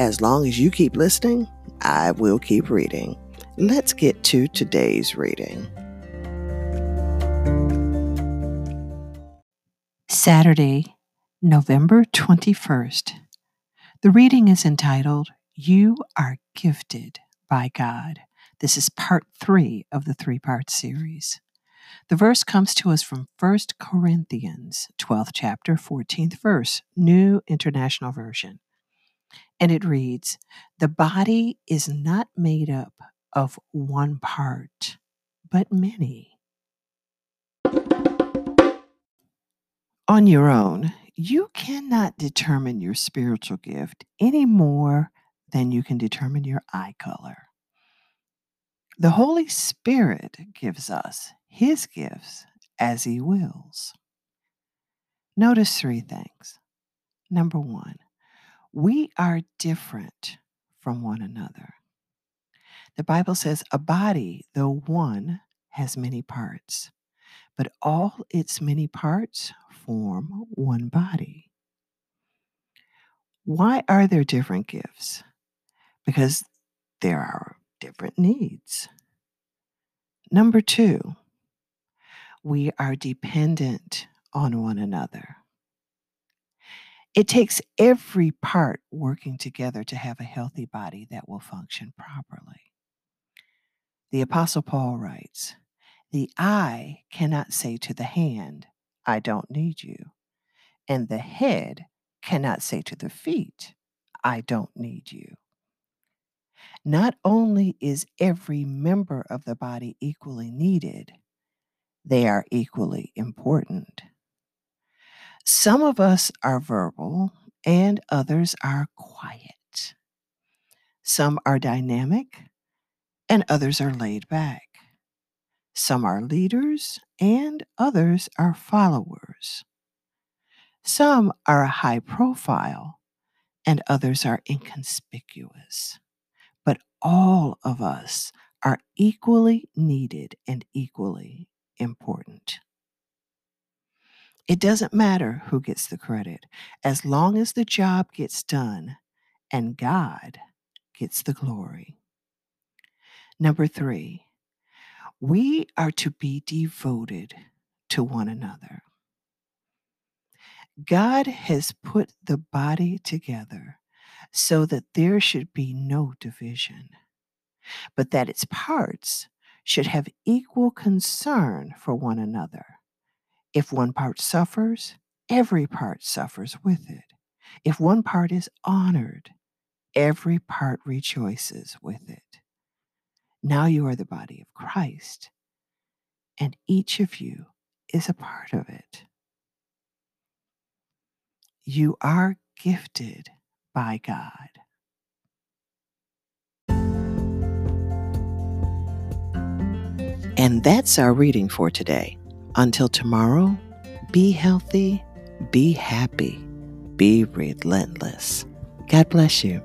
as long as you keep listening, I will keep reading. Let's get to today's reading. Saturday, November 21st. The reading is entitled, You Are Gifted by God. This is part three of the three part series. The verse comes to us from 1 Corinthians, 12th chapter, 14th verse, New International Version and it reads The body is not made up of one part, but many. On your own, you cannot determine your spiritual gift any more than you can determine your eye color. The Holy Spirit gives us His gifts as He wills. Notice three things. Number one, we are different from one another. The Bible says a body, though one, has many parts, but all its many parts form one body. Why are there different gifts? Because there are different needs. Number two, we are dependent on one another. It takes every part working together to have a healthy body that will function properly. The Apostle Paul writes, The eye cannot say to the hand, I don't need you. And the head cannot say to the feet, I don't need you. Not only is every member of the body equally needed, they are equally important. Some of us are verbal and others are quiet. Some are dynamic and others are laid back. Some are leaders and others are followers. Some are high profile and others are inconspicuous. But all of us are equally needed and equally important. It doesn't matter who gets the credit as long as the job gets done and God gets the glory. Number three, we are to be devoted to one another. God has put the body together so that there should be no division, but that its parts should have equal concern for one another. If one part suffers, every part suffers with it. If one part is honored, every part rejoices with it. Now you are the body of Christ, and each of you is a part of it. You are gifted by God. And that's our reading for today. Until tomorrow, be healthy, be happy, be relentless. God bless you.